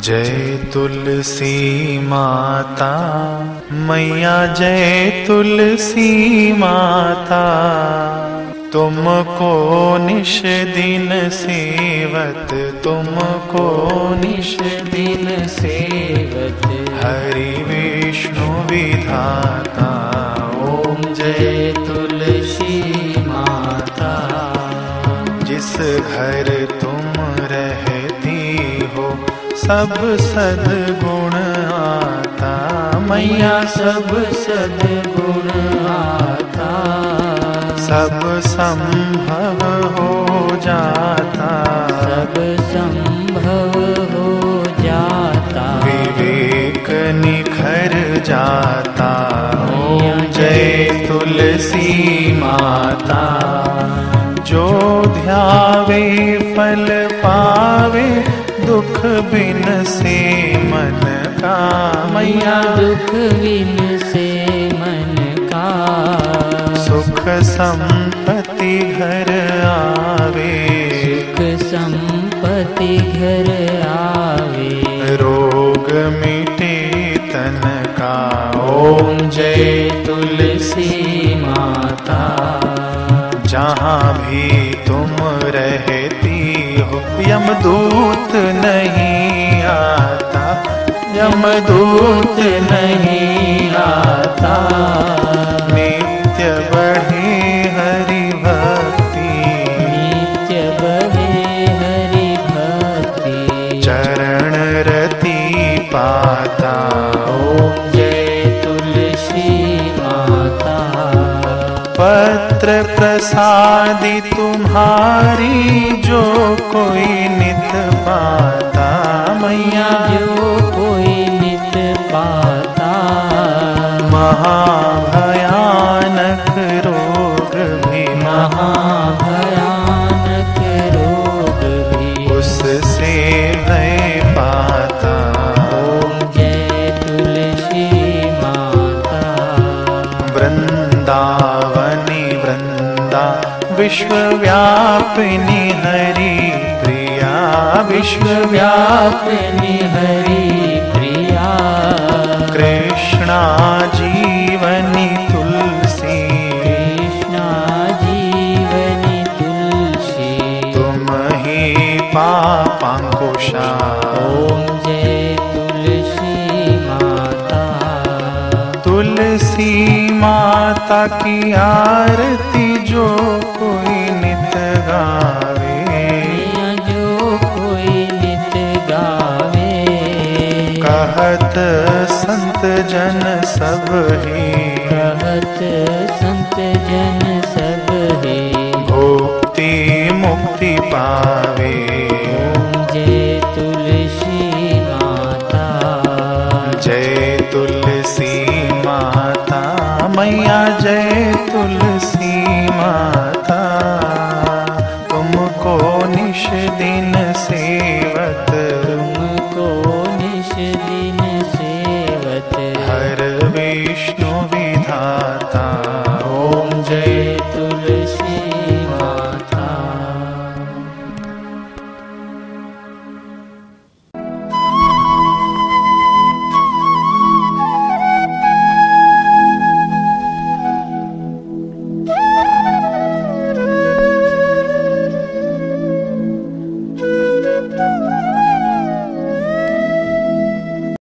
जय तुलसी माता, मैया जय तुलसी माता। तुमको निश दिन सेवत, तुमको निश दिन सेवत। हरि विष्णु विधाता, ओम जय तुलसी माता। जिस घर सब सदगुण आता। मैया सब सदगुण आता। सब संभव हो जाता। सब संभव हो जाता। विवेक निखर जाता। मैया जय तुलसी माता। जो ध्यावे फल दुख बिन से मन का मैया। दुख बिन से मन का। सुख संपत्ति घर आवे। सुख संपत्ति घर आवे। रोग मिटे तन का। ओम जय तुलसी माता। जहाँ भी तुम रहती हो यमदूत नहीं आता यमदूत नहीं आता। नित्य बढ़े हरि भक्ति। नित्य बढ़े हरि भक्ति। चरण रति पाता। प्रसादी तुम्हारी जो कोई नित पाता मैया। जो कोई नित पाता। महाभयानक रोग भी महा विश्वव्यापिनी हरि प्रिया विश्वव्यापिनी व्यापनी हरि प्रिया। कृष्णा जीवनी तुलसी। कृष्णा जीवनी तुलसी। तुम ही पापांकुशा। ओम जय तुलसी माता। तुलसी माता की आरती। जो कोई नित गावे। जो कोई नित गावे। कहत संत जन सब ही। कहत संत जन सब है। में सेवत। हर विष्णु विधाता।